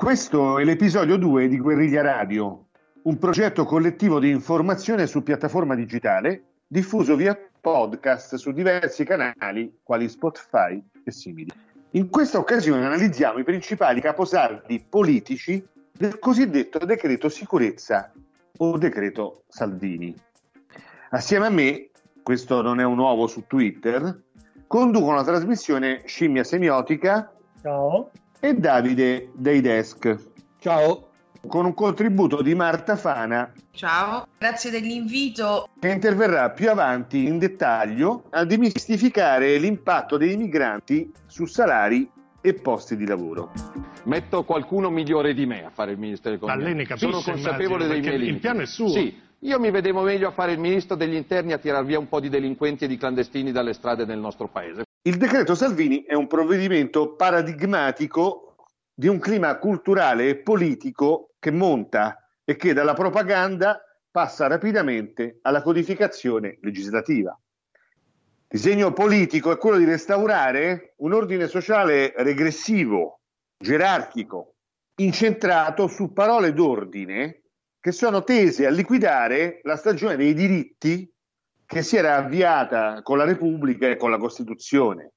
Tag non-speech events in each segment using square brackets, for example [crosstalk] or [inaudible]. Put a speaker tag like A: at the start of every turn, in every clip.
A: Questo è l'episodio 2 di Guerriglia Radio, un progetto collettivo di informazione su piattaforma digitale diffuso via podcast su diversi canali quali Spotify e simili. In questa occasione analizziamo i principali caposaldi politici del cosiddetto decreto sicurezza o decreto Salvini. Assieme a me, questo non è un uovo su Twitter, conducono la trasmissione Scimmia Semiotica.
B: Ciao
A: e Davide dei Desk.
C: Ciao.
A: Con un contributo di Marta Fana.
D: Ciao, grazie dell'invito.
A: Che interverrà più avanti in dettaglio a demistificare l'impatto dei migranti su salari e posti di lavoro.
C: Metto qualcuno migliore di me a fare il ministro dell'economia.
B: Ma lei ne capisce,
C: Sono consapevole
B: immagino,
C: dei miei limiti.
B: Il piano è suo.
C: Sì, io mi vedevo meglio a fare il ministro degli interni a tirar via un po' di delinquenti e di clandestini dalle strade del nostro paese.
A: Il decreto Salvini è un provvedimento paradigmatico di un clima culturale e politico che monta e che dalla propaganda passa rapidamente alla codificazione legislativa. Il disegno politico è quello di restaurare un ordine sociale regressivo, gerarchico, incentrato su parole d'ordine che sono tese a liquidare la stagione dei diritti che si era avviata con la Repubblica e con la Costituzione.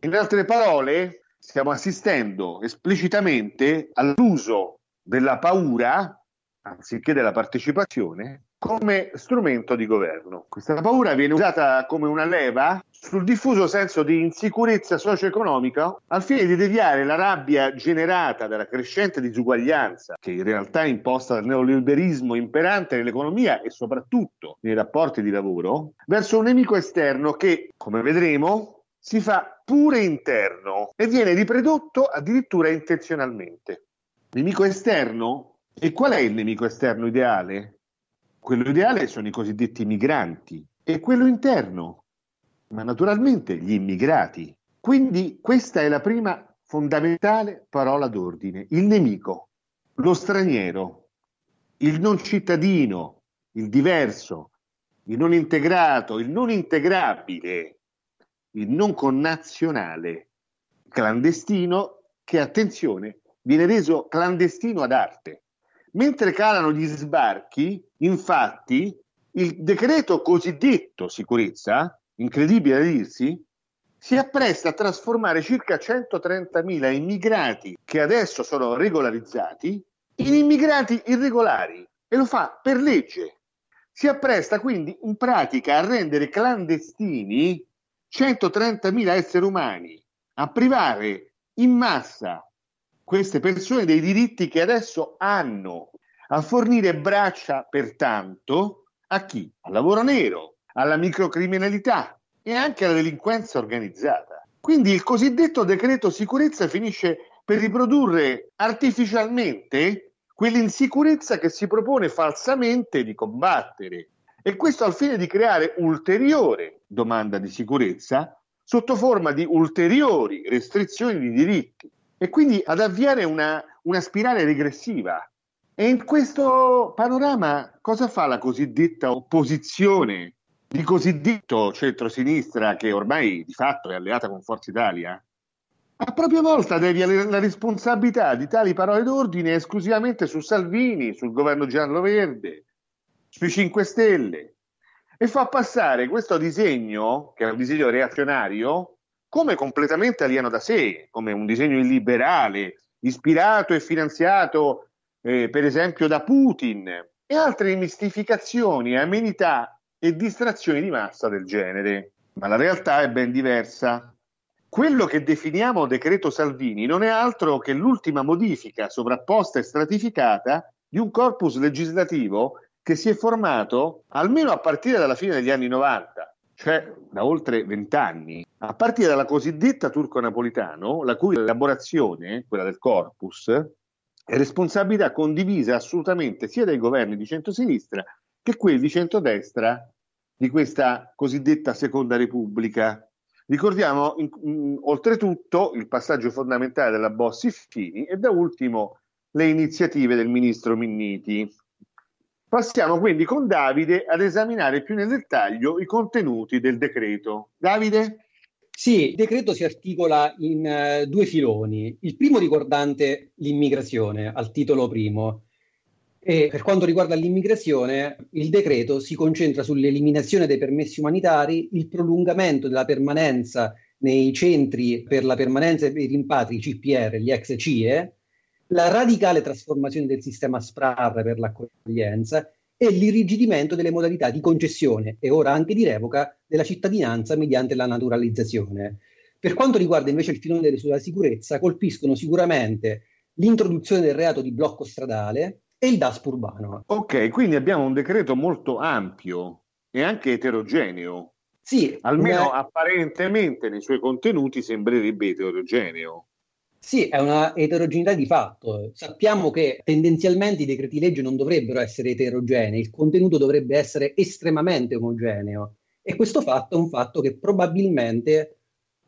A: In altre parole, stiamo assistendo esplicitamente all'uso della paura, anziché della partecipazione, come strumento di governo. Questa paura viene usata come una leva sul diffuso senso di insicurezza socio-economica al fine di deviare la rabbia generata dalla crescente disuguaglianza, che in realtà è imposta dal neoliberismo imperante nell'economia e soprattutto nei rapporti di lavoro, verso un nemico esterno che, come vedremo, si fa pure interno e viene riprodotto addirittura intenzionalmente. Nemico esterno? E qual è il nemico esterno ideale? Quello ideale sono i cosiddetti migranti e quello interno, ma naturalmente gli immigrati. Quindi questa è la prima fondamentale parola d'ordine, il nemico, lo straniero, il non cittadino, il diverso, il non integrato, il non integrabile, il non connazionale, clandestino che, attenzione, viene reso clandestino ad arte. Mentre calano gli sbarchi, infatti, il decreto cosiddetto sicurezza, incredibile da dirsi, si appresta a trasformare circa 130.000 immigrati che adesso sono regolarizzati in immigrati irregolari e lo fa per legge. Si appresta quindi in pratica a rendere clandestini 130.000 esseri umani, a privare in massa queste persone dei diritti che adesso hanno, a fornire braccia pertanto a chi? Al lavoro nero, alla microcriminalità e anche alla delinquenza organizzata. Quindi il cosiddetto decreto sicurezza finisce per riprodurre artificialmente quell'insicurezza che si propone falsamente di combattere e questo al fine di creare ulteriore domanda di sicurezza sotto forma di ulteriori restrizioni di diritti e quindi ad avviare una, una spirale regressiva. E in questo panorama cosa fa la cosiddetta opposizione di cosiddetto centrosinistra che ormai di fatto è alleata con Forza Italia? A propria volta devia la responsabilità di tali parole d'ordine esclusivamente su Salvini, sul governo giallo-verde, sui 5 Stelle e fa passare questo disegno, che è un disegno reazionario, come completamente alieno da sé, come un disegno illiberale, ispirato e finanziato eh, per esempio da Putin e altre mistificazioni, amenità e distrazioni di massa del genere. Ma la realtà è ben diversa. Quello che definiamo decreto Salvini non è altro che l'ultima modifica sovrapposta e stratificata di un corpus legislativo che si è formato almeno a partire dalla fine degli anni 90 cioè da oltre vent'anni, a partire dalla cosiddetta turco-napolitano, la cui elaborazione, quella del corpus, è responsabilità condivisa assolutamente sia dai governi di centrosinistra che quelli di centrodestra di questa cosiddetta seconda repubblica. Ricordiamo in, in, oltretutto il passaggio fondamentale della Bossi-Fini e da ultimo le iniziative del ministro Minniti. Passiamo quindi con Davide ad esaminare più nel dettaglio i contenuti del decreto. Davide?
B: Sì, il decreto si articola in uh, due filoni. Il primo riguardante l'immigrazione, al titolo primo. E per quanto riguarda l'immigrazione, il decreto si concentra sull'eliminazione dei permessi umanitari, il prolungamento della permanenza nei centri per la permanenza dei rimpatri CPR, gli ex CIE, la radicale trasformazione del sistema SPRAR per l'accoglienza e l'irrigidimento delle modalità di concessione e ora anche di revoca della cittadinanza mediante la naturalizzazione. Per quanto riguarda invece il filone sulla sicurezza, colpiscono sicuramente l'introduzione del reato di blocco stradale e il DASP urbano.
A: Ok, quindi abbiamo un decreto molto ampio e anche eterogeneo.
B: Sì,
A: almeno una... apparentemente nei suoi contenuti sembrerebbe eterogeneo.
B: Sì, è una eterogeneità di fatto. Sappiamo che tendenzialmente i decreti legge non dovrebbero essere eterogenei, il contenuto dovrebbe essere estremamente omogeneo e questo fatto è un fatto che probabilmente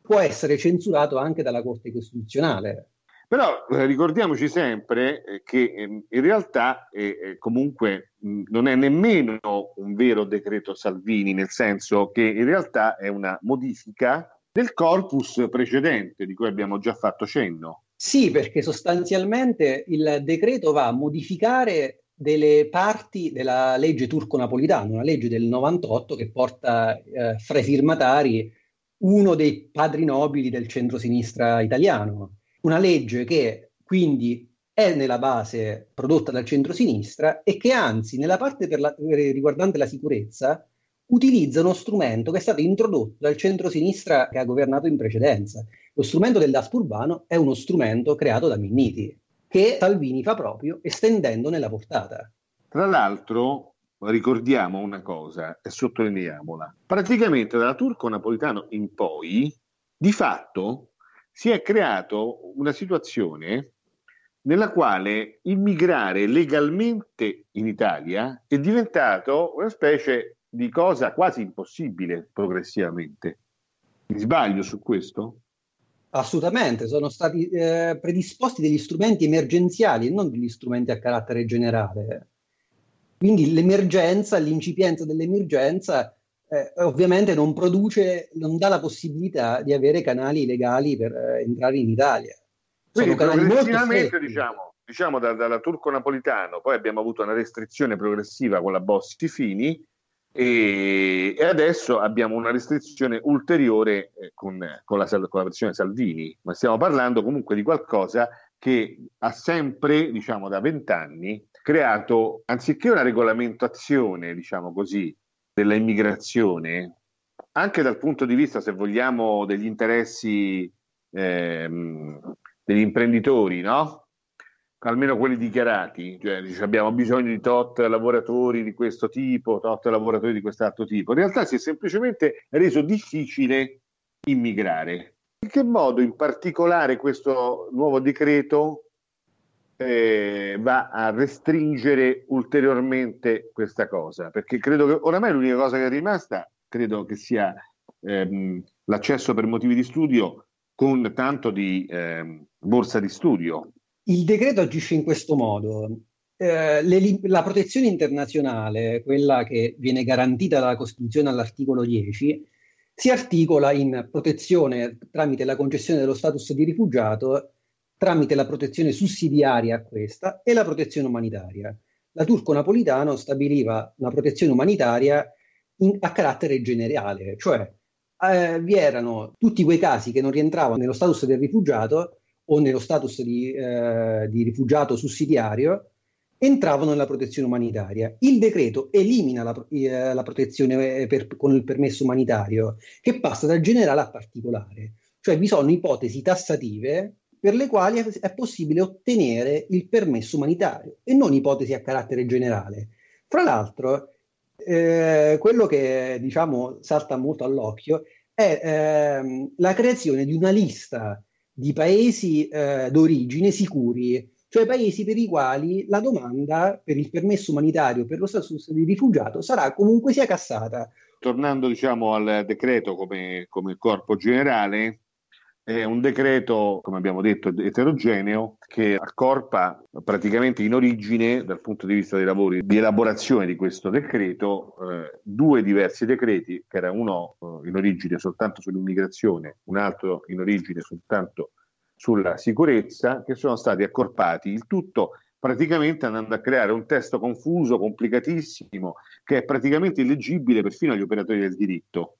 B: può essere censurato anche dalla Corte Costituzionale.
A: Però eh, ricordiamoci sempre eh, che eh, in realtà eh, comunque mh, non è nemmeno un vero decreto Salvini, nel senso che in realtà è una modifica del corpus precedente di cui abbiamo già fatto cenno.
B: Sì, perché sostanzialmente il decreto va a modificare delle parti della legge turco-napolitana, una legge del 98 che porta eh, fra i firmatari uno dei padri nobili del centro-sinistra italiano. Una legge che quindi è nella base prodotta dal centro-sinistra e che anzi nella parte la, riguardante la sicurezza utilizza uno strumento che è stato introdotto dal centro-sinistra che ha governato in precedenza. Lo strumento del DASP urbano è uno strumento creato da Minniti, che Salvini fa proprio estendendone la portata.
A: Tra l'altro, ricordiamo una cosa e sottolineiamola. Praticamente dalla turco napolitano in poi, di fatto, si è creato una situazione nella quale immigrare legalmente in Italia è diventato una specie di cosa quasi impossibile progressivamente. Mi sbaglio su questo?
B: Assolutamente, sono stati eh, predisposti degli strumenti emergenziali e non degli strumenti a carattere generale. Quindi l'emergenza, l'incipienza dell'emergenza eh, ovviamente non produce, non dà la possibilità di avere canali legali per eh, entrare in Italia.
A: Quindi progressivamente diciamo, diciamo da, dalla turco napolitano, poi abbiamo avuto una restrizione progressiva con la Bossi Fini, e, adesso abbiamo una restrizione ulteriore eh, con, con, la, con, la, versione Salvini, ma stiamo parlando comunque di qualcosa che ha sempre, diciamo da vent'anni, creato, anziché una regolamentazione, diciamo così, della anche dal punto di vista, se vogliamo, degli interessi ehm, degli imprenditori, no? Almeno quelli dichiarati, cioè dice, abbiamo bisogno di tot lavoratori di questo tipo, tot lavoratori di quest'altro tipo. In realtà si è semplicemente reso difficile immigrare. In che modo in particolare questo nuovo decreto eh, va a restringere ulteriormente questa cosa? Perché credo che oramai l'unica cosa che è rimasta, credo che sia ehm, l'accesso per motivi di studio con tanto di ehm, borsa di studio
B: il decreto agisce in questo modo. Eh, le, la protezione internazionale, quella che viene garantita dalla Costituzione all'articolo 10, si articola in protezione tramite la concessione dello status di rifugiato, tramite la protezione sussidiaria a questa e la protezione umanitaria. La Turco Napolitano stabiliva una protezione umanitaria in, a carattere generale, cioè eh, vi erano tutti quei casi che non rientravano nello status del rifugiato o nello status di, eh, di rifugiato sussidiario entravano nella protezione umanitaria. Il decreto elimina la, eh, la protezione eh, per, con il permesso umanitario, che passa dal generale a particolare. Cioè vi sono ipotesi tassative per le quali è possibile ottenere il permesso umanitario e non ipotesi a carattere generale. Fra l'altro, eh, quello che diciamo salta molto all'occhio è ehm, la creazione di una lista di paesi eh, d'origine sicuri, cioè paesi per i quali la domanda per il permesso umanitario per lo status di rifugiato sarà comunque sia cassata.
A: Tornando diciamo al decreto come, come corpo generale, è un decreto, come abbiamo detto, eterogeneo che accorpa praticamente in origine, dal punto di vista dei lavori di elaborazione di questo decreto, eh, due diversi decreti, che era uno eh, in origine soltanto sull'immigrazione, un altro in origine soltanto sulla sicurezza, che sono stati accorpati. Il tutto praticamente andando a creare un testo confuso, complicatissimo, che è praticamente illeggibile perfino agli operatori del diritto.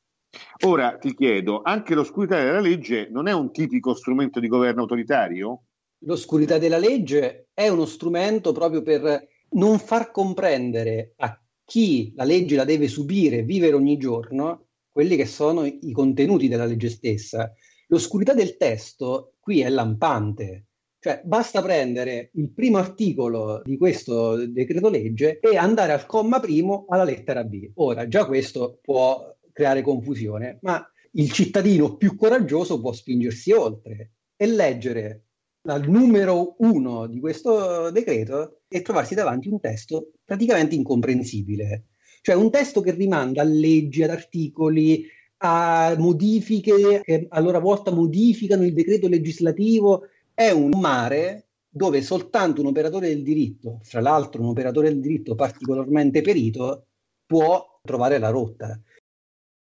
A: Ora ti chiedo, anche l'oscurità della legge non è un tipico strumento di governo autoritario?
B: L'oscurità della legge è uno strumento proprio per non far comprendere a chi la legge la deve subire, vivere ogni giorno, quelli che sono i contenuti della legge stessa. L'oscurità del testo qui è lampante. Cioè, basta prendere il primo articolo di questo decreto legge e andare al comma primo alla lettera B. Ora, già questo può creare confusione, ma il cittadino più coraggioso può spingersi oltre e leggere il numero uno di questo decreto e trovarsi davanti un testo praticamente incomprensibile. Cioè un testo che rimanda a leggi, ad articoli, a modifiche che a loro volta modificano il decreto legislativo. È un mare dove soltanto un operatore del diritto, fra l'altro un operatore del diritto particolarmente perito, può trovare la rotta.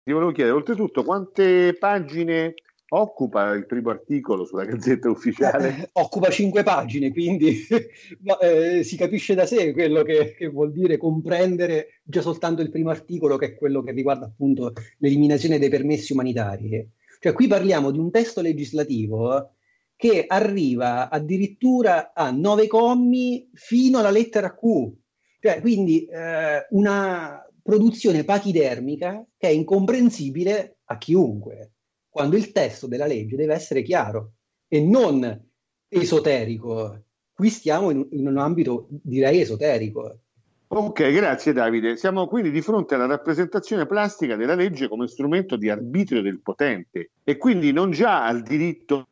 A: Ti volevo chiedere, oltretutto, quante pagine occupa il primo articolo sulla Gazzetta Ufficiale?
B: Eh, occupa cinque pagine, quindi [laughs] eh, si capisce da sé quello che, che, vuol dire comprendere già soltanto il primo articolo, che è quello che riguarda appunto l'eliminazione dei permessi umanitari. Cioè, qui parliamo di un testo legislativo che arriva addirittura a nove commi fino alla lettera Q. Cioè, quindi eh, una, produzione pachidermica che è incomprensibile a chiunque, quando il testo della legge deve essere chiaro e non esoterico. Qui stiamo in, in un ambito, direi, esoterico.
A: Ok, grazie Davide. Siamo quindi di fronte alla rappresentazione plastica della legge come strumento di arbitrio del potente e quindi non già al diritto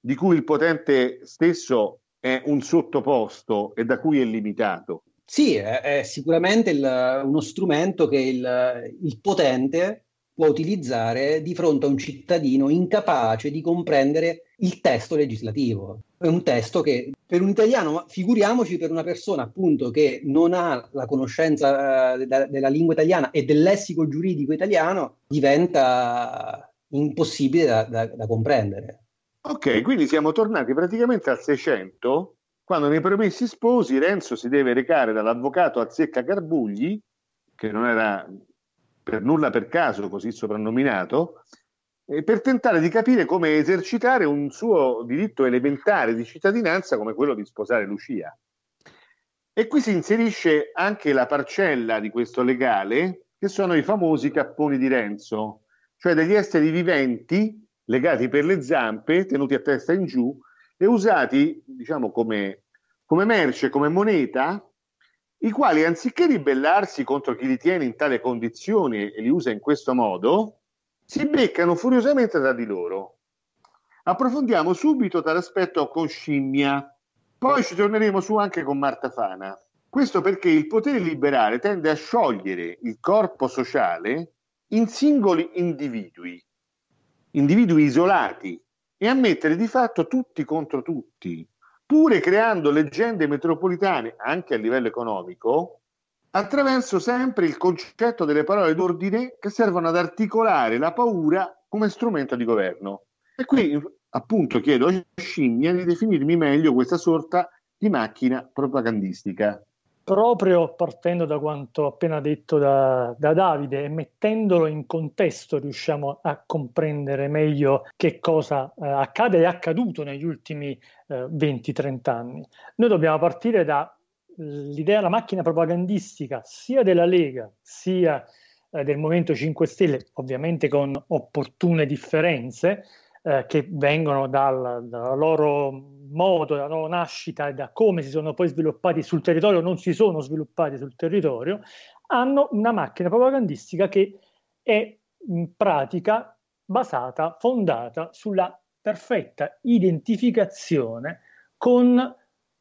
A: di cui il potente stesso è un sottoposto e da cui è limitato,
B: sì, è, è sicuramente il, uno strumento che il, il potente può utilizzare di fronte a un cittadino incapace di comprendere il testo legislativo. È un testo che per un italiano, figuriamoci per una persona appunto che non ha la conoscenza uh, da, della lingua italiana e del lessico giuridico italiano, diventa impossibile da, da, da comprendere.
A: Ok, quindi siamo tornati praticamente al 600 quando nei promessi sposi Renzo si deve recare dall'avvocato Azzecca Garbugli, che non era per nulla per caso così soprannominato, eh, per tentare di capire come esercitare un suo diritto elementare di cittadinanza come quello di sposare Lucia. E qui si inserisce anche la parcella di questo legale, che sono i famosi capponi di Renzo, cioè degli esseri viventi legati per le zampe, tenuti a testa in giù, e usati, diciamo, come, come merce, come moneta, i quali anziché ribellarsi contro chi li tiene in tale condizioni e li usa in questo modo, si beccano furiosamente tra di loro. Approfondiamo subito tale aspetto con scimmia, poi ci torneremo su anche con Marta Fana. Questo perché il potere liberale tende a sciogliere il corpo sociale in singoli individui, individui isolati, e a mettere di fatto tutti contro tutti, pure creando leggende metropolitane anche a livello economico, attraverso sempre il concetto delle parole d'ordine che servono ad articolare la paura come strumento di governo. E qui appunto chiedo a Scimmia di definirmi meglio questa sorta di macchina propagandistica
E: proprio partendo da quanto appena detto da, da, Davide e mettendolo in contesto riusciamo a comprendere meglio che cosa eh, accade e è accaduto negli ultimi eh, 20-30 anni. Noi dobbiamo partire dall'idea della macchina propagandistica sia della Lega sia eh, del Movimento 5 Stelle, ovviamente con opportune differenze, eh, che vengono dal, dal, loro modo, dalla loro nascita e da come si sono poi sviluppati sul territorio, non si sono sviluppati sul territorio, hanno una macchina propagandistica che è in pratica basata, fondata sulla perfetta identificazione con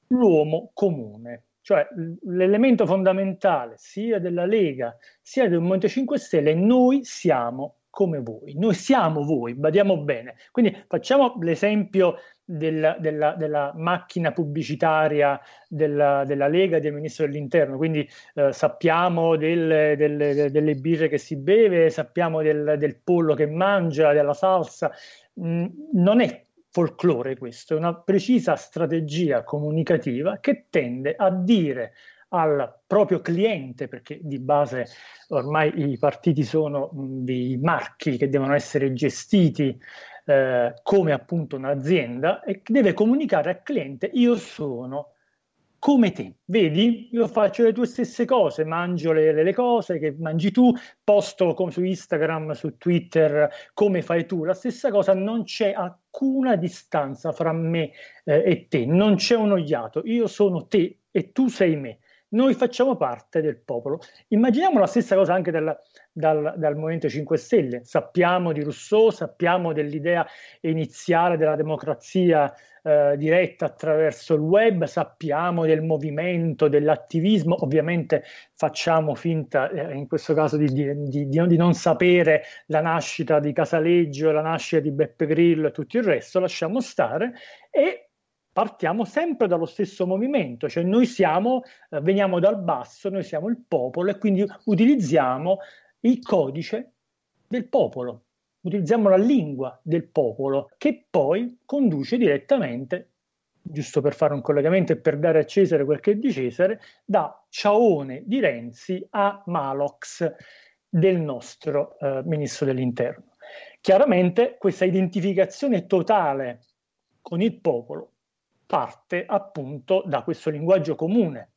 E: l'uomo comune. Cioè l'elemento fondamentale sia della Lega sia del Movimento 5 Stelle, noi siamo come voi, noi siamo voi, badiamo bene. Quindi facciamo l'esempio del, della, della, macchina pubblicitaria della, della, Lega del Ministro dell'Interno, quindi eh, sappiamo del, del, delle birre che si beve, sappiamo del, del pollo che mangia, della salsa, mm, non è folklore questo, è una precisa strategia comunicativa che tende a dire al proprio cliente, perché di base ormai i partiti sono dei marchi che devono essere gestiti eh, come appunto un'azienda e deve comunicare al cliente io sono come te, vedi? Io faccio le tue stesse cose, mangio le, le cose che mangi tu, posto come su Instagram, su Twitter, come fai tu, la stessa cosa, non c'è alcuna distanza fra me eh, e te, non c'è un ogliato, io sono te e tu sei me noi facciamo parte del popolo. Immaginiamo la stessa cosa anche dal, dal, dal, Movimento 5 Stelle. Sappiamo di Rousseau, sappiamo dell'idea iniziale della democrazia eh, diretta attraverso il web, sappiamo del movimento, dell'attivismo. Ovviamente facciamo finta, eh, in questo caso, di, di, di, di, non sapere la nascita di Casaleggio, la nascita di Beppe Grillo e tutto il resto, lasciamo stare e partiamo sempre dallo stesso movimento, cioè noi siamo, eh, veniamo dal basso, noi siamo il popolo e quindi utilizziamo il codice del popolo, utilizziamo la lingua del popolo che poi conduce direttamente, giusto per fare un collegamento e per dare a Cesare quel che è di Cesare, da Ciaone di Renzi a Malox del nostro eh, ministro dell'interno. Chiaramente questa identificazione totale con il popolo parte appunto da questo linguaggio comune.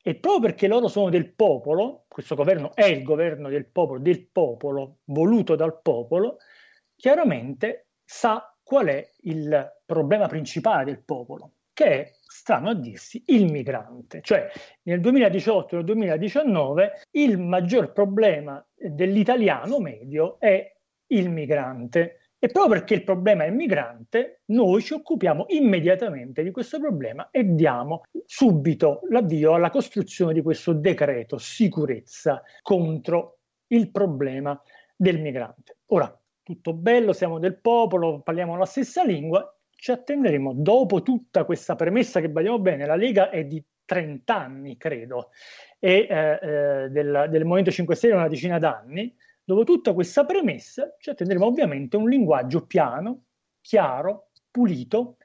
E: E proprio perché loro sono del popolo, questo governo è il governo del popolo, del popolo, voluto dal popolo, chiaramente sa qual è il problema principale del popolo, che è, strano a dirsi, il migrante. Cioè nel 2018 e nel 2019 il maggior problema dell'italiano medio è il migrante e proprio perché il problema è migrante, noi ci occupiamo immediatamente di questo problema e diamo subito l'avvio alla costruzione di questo decreto sicurezza contro il problema del migrante. Ora, tutto bello, siamo del popolo, parliamo la stessa lingua, ci attenderemo dopo tutta questa premessa che badiamo bene, la Lega è di 30 anni, credo, e eh, eh, del, del Movimento 5 Stelle una decina d'anni, Dopo tutta questa premessa ci attenderemo ovviamente un linguaggio piano, chiaro, pulito,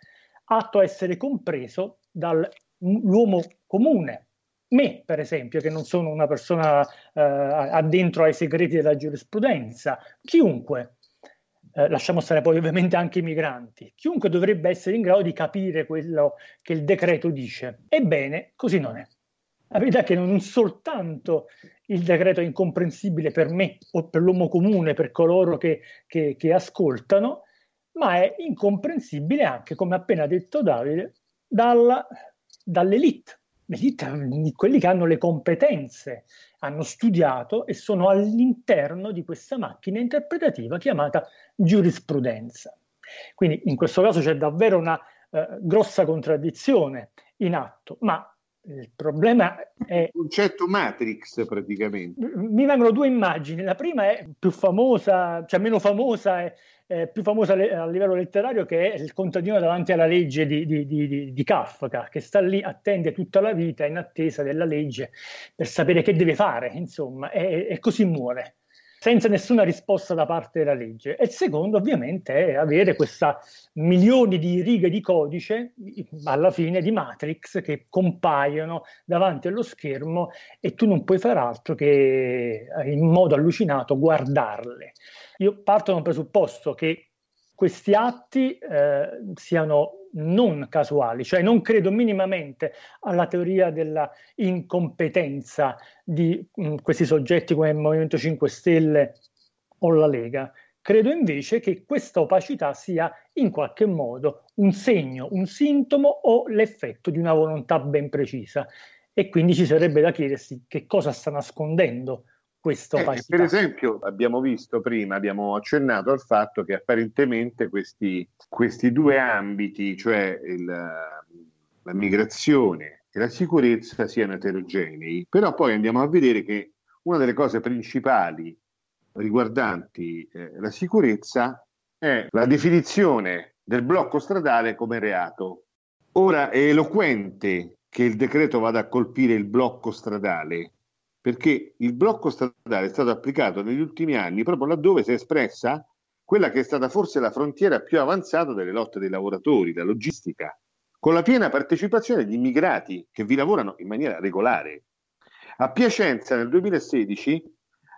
E: atto a essere compreso dall'uomo comune. Me, per esempio, che non sono una persona eh, addentro ai segreti della giurisprudenza, chiunque, eh, lasciamo stare poi ovviamente anche i migranti, chiunque dovrebbe essere in grado di capire quello che il decreto dice. Ebbene, così non è. La verità è che non soltanto il decreto è incomprensibile per me o per l'uomo comune, per coloro che, che, che ascoltano, ma è incomprensibile anche, come appena detto Davide, dalla, dall'elite, l'elite di quelli che hanno le competenze, hanno studiato e sono all'interno di questa macchina interpretativa chiamata giurisprudenza. Quindi in questo caso c'è davvero una eh, grossa contraddizione in atto, ma il problema è...
A: Il concetto Matrix praticamente.
E: Mi vengono due immagini. La prima è più famosa, cioè meno famosa, è, è più famosa a livello letterario, che è il contadino davanti alla legge di, di, di, di, Kafka, che sta lì, attende tutta la vita in attesa della legge per sapere che deve fare, insomma, e, e così muore senza nessuna risposta da parte della legge. E il secondo, ovviamente, è avere questa milioni di righe di codice alla fine di Matrix che compaiono davanti allo schermo e tu non puoi fare altro che in modo allucinato guardarle. Io parto da un presupposto che questi atti eh, siano non casuali, cioè non credo minimamente alla teoria della incompetenza di mh, mm, questi soggetti come il Movimento 5 Stelle o la Lega. Credo invece che questa opacità sia in qualche modo un segno, un sintomo o l'effetto di una volontà ben precisa. E quindi ci sarebbe da chiedersi che cosa sta nascondendo questa
A: Eh, per esempio, abbiamo visto prima, abbiamo accennato al fatto che apparentemente questi, questi due ambiti, cioè il, la migrazione e la sicurezza, siano eterogenei, però poi andiamo a vedere che una delle cose principali riguardanti eh, la sicurezza è la definizione del blocco stradale come reato. Ora è eloquente che il decreto vada a colpire il blocco stradale, perché il blocco stradale è stato applicato negli ultimi anni proprio laddove si è espressa quella che è stata forse la frontiera più avanzata delle lotte dei lavoratori, la logistica, con la piena partecipazione di immigrati che vi lavorano in maniera regolare. A Piacenza nel 2016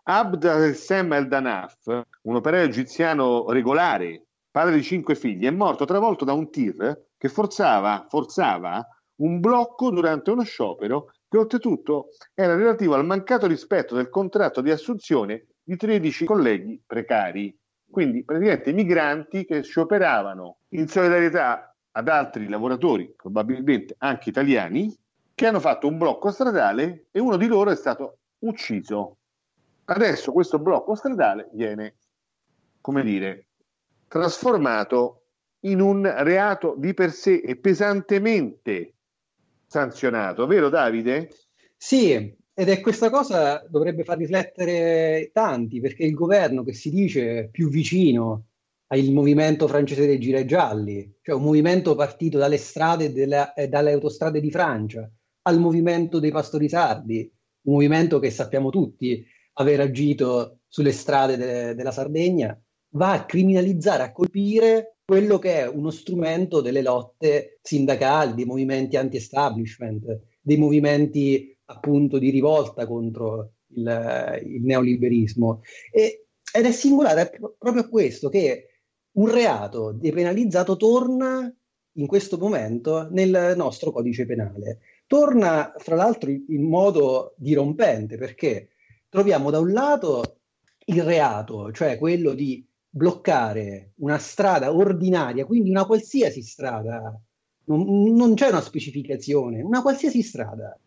A: Abd al-Sem el-Danaf, un operaio egiziano regolare, padre di cinque figli, è morto travolto da un tir che forzava, forzava un blocco durante uno sciopero che oltretutto era relativo al mancato rispetto del contratto di assunzione di 13 colleghi precari. Quindi praticamente migranti che scioperavano in solidarietà ad altri lavoratori, probabilmente anche italiani, che hanno fatto un blocco stradale e uno di loro è stato ucciso. Adesso questo blocco stradale viene, come dire, trasformato in un reato di per sé e pesantemente sanzionato, vero Davide?
B: Sì, ed è questa cosa dovrebbe far riflettere tanti, perché il governo che si dice più vicino al movimento francese dei gilet gialli, cioè un movimento partito dalle strade e dalle autostrade di Francia, al movimento dei pastori sardi, un movimento che sappiamo tutti aver agito sulle strade de- della Sardegna, va a criminalizzare, a colpire quello che è uno strumento delle lotte sindacali, dei movimenti anti-establishment, dei movimenti appunto di rivolta contro il, il neoliberismo. E, ed è singolare proprio questo, che un reato depenalizzato torna in questo momento nel nostro codice penale. Torna, fra l'altro, in modo dirompente, perché troviamo da un lato il reato, cioè quello di bloccare una strada ordinaria, quindi una qualsiasi strada, non, non c'è una specificazione, una qualsiasi strada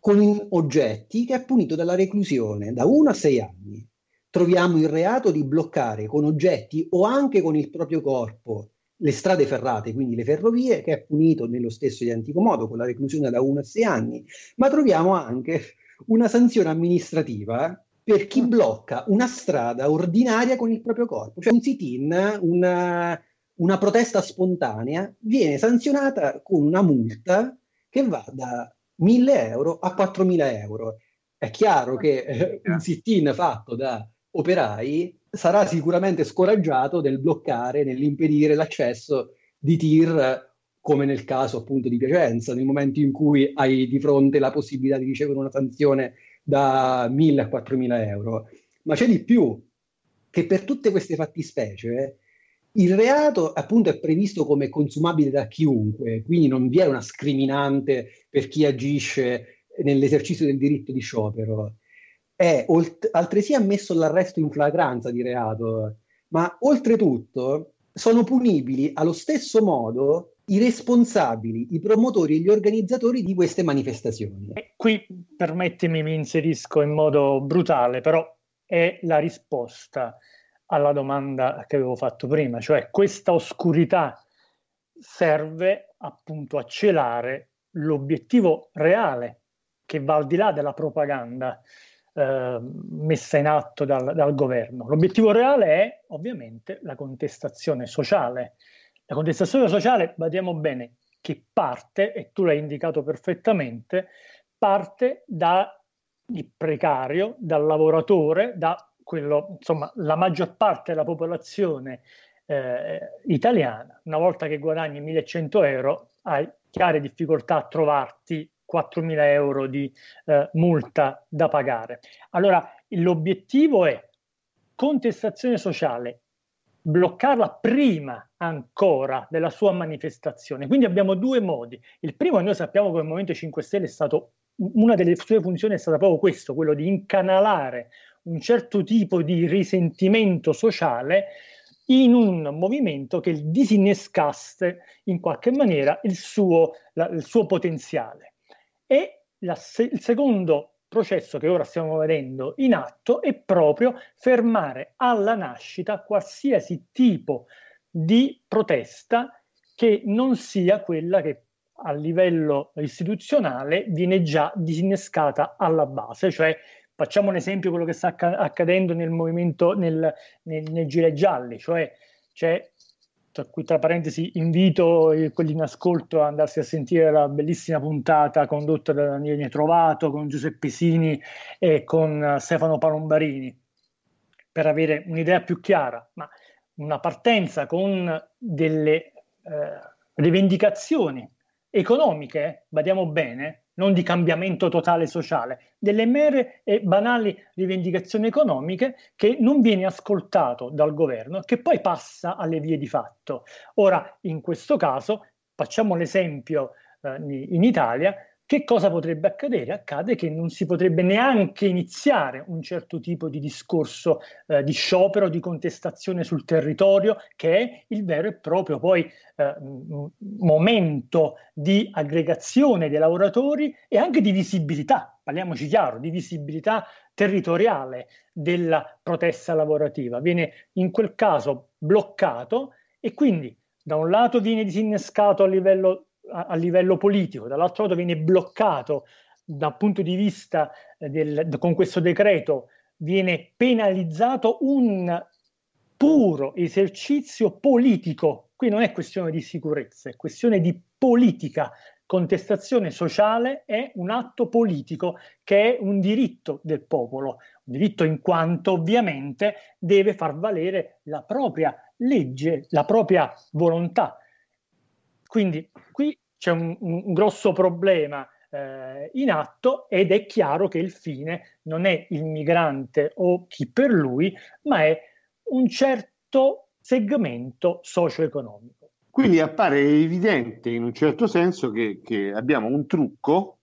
B: con oggetti che è punito dalla reclusione da 1 a 6 anni. Troviamo il reato di bloccare con oggetti o anche con il proprio corpo le strade ferrate, quindi le ferrovie, che è punito nello stesso identico modo con la reclusione da 1 a 6 anni, ma troviamo anche una sanzione amministrativa per chi blocca una strada ordinaria con il proprio corpo, cioè un sit-in, una, una protesta spontanea, viene sanzionata con una multa che va da 1000 euro a 4000 euro. È chiaro che eh, un sit-in fatto da operai sarà sicuramente scoraggiato nel bloccare, nell'impedire l'accesso di tir come nel caso appunto di Piacenza, nel momento in cui hai di fronte la possibilità di ricevere una sanzione da 1.000 a 4.000 euro. Ma c'è di più, che per tutte queste fattispecie il reato appunto è previsto come consumabile da chiunque, quindi non vi è una scriminante per chi agisce nell'esercizio del diritto di sciopero. È olt- altresì ammesso l'arresto in flagranza di reato, ma oltretutto sono punibili allo stesso modo i responsabili, i promotori e gli organizzatori di queste manifestazioni.
E: E qui permettimi, mi inserisco in modo brutale, però è la risposta alla domanda che avevo fatto prima, cioè questa oscurità serve appunto a celare l'obiettivo reale che va al di là della propaganda eh, messa in atto dal, dal governo. L'obiettivo reale è ovviamente la contestazione sociale la contestazione sociale, badiamo bene, che parte, e tu l'hai indicato perfettamente, parte dal precario, dal lavoratore, da quello, insomma, la maggior parte della popolazione eh, italiana, una volta che guadagni 1100 euro, hai chiare difficoltà a trovarti 4.000 euro di eh, multa da pagare. Allora, l'obiettivo è contestazione sociale bloccarla prima ancora della sua manifestazione. Quindi abbiamo due modi. Il primo, noi sappiamo che il Movimento 5 Stelle è stato, una delle sue funzioni è stata proprio questo, quello di incanalare un certo tipo di risentimento sociale in un movimento che disinnescasse in qualche maniera il suo, la, il suo potenziale. E la, il secondo processo che ora stiamo vedendo in atto è proprio fermare alla nascita qualsiasi tipo di protesta che non sia quella che a livello istituzionale viene già disinnescata alla base, cioè Facciamo un esempio quello che sta accadendo nel movimento nel, nel, nel Gire Gialli, cioè c'è tra cui tra parentesi invito quelli in ascolto ad andarsi a sentire la bellissima puntata condotta da Daniele Trovato con Giuseppe Sini e con Stefano Palombarini per avere un'idea più chiara, ma una partenza con delle eh, rivendicazioni economiche, badiamo bene, non di cambiamento totale sociale, delle mere e banali rivendicazioni economiche che non viene ascoltato dal governo, che poi passa alle vie di fatto. Ora, in questo caso, facciamo l'esempio eh, in Italia, che cosa potrebbe accadere? Accade che non si potrebbe neanche iniziare un certo tipo di discorso eh, di sciopero, di contestazione sul territorio, che è il vero e proprio poi eh, momento di aggregazione dei lavoratori e anche di visibilità, parliamoci chiaro, di visibilità territoriale della protesta lavorativa. Viene in quel caso bloccato e quindi da un lato viene disinnescato a livello a, a livello politico, dall'altro lato viene bloccato dal punto di vista eh, del, con questo decreto, viene penalizzato un puro esercizio politico. Qui non è questione di sicurezza, è questione di politica. Contestazione sociale è un atto politico che è un diritto del popolo, un diritto in quanto ovviamente deve far valere la propria legge, la propria volontà. Quindi qui c'è un, un grosso problema eh, in atto ed è chiaro che il fine non è il migrante o chi per lui, ma è un certo segmento socio-economico.
A: Quindi appare evidente in un certo senso che, che abbiamo un trucco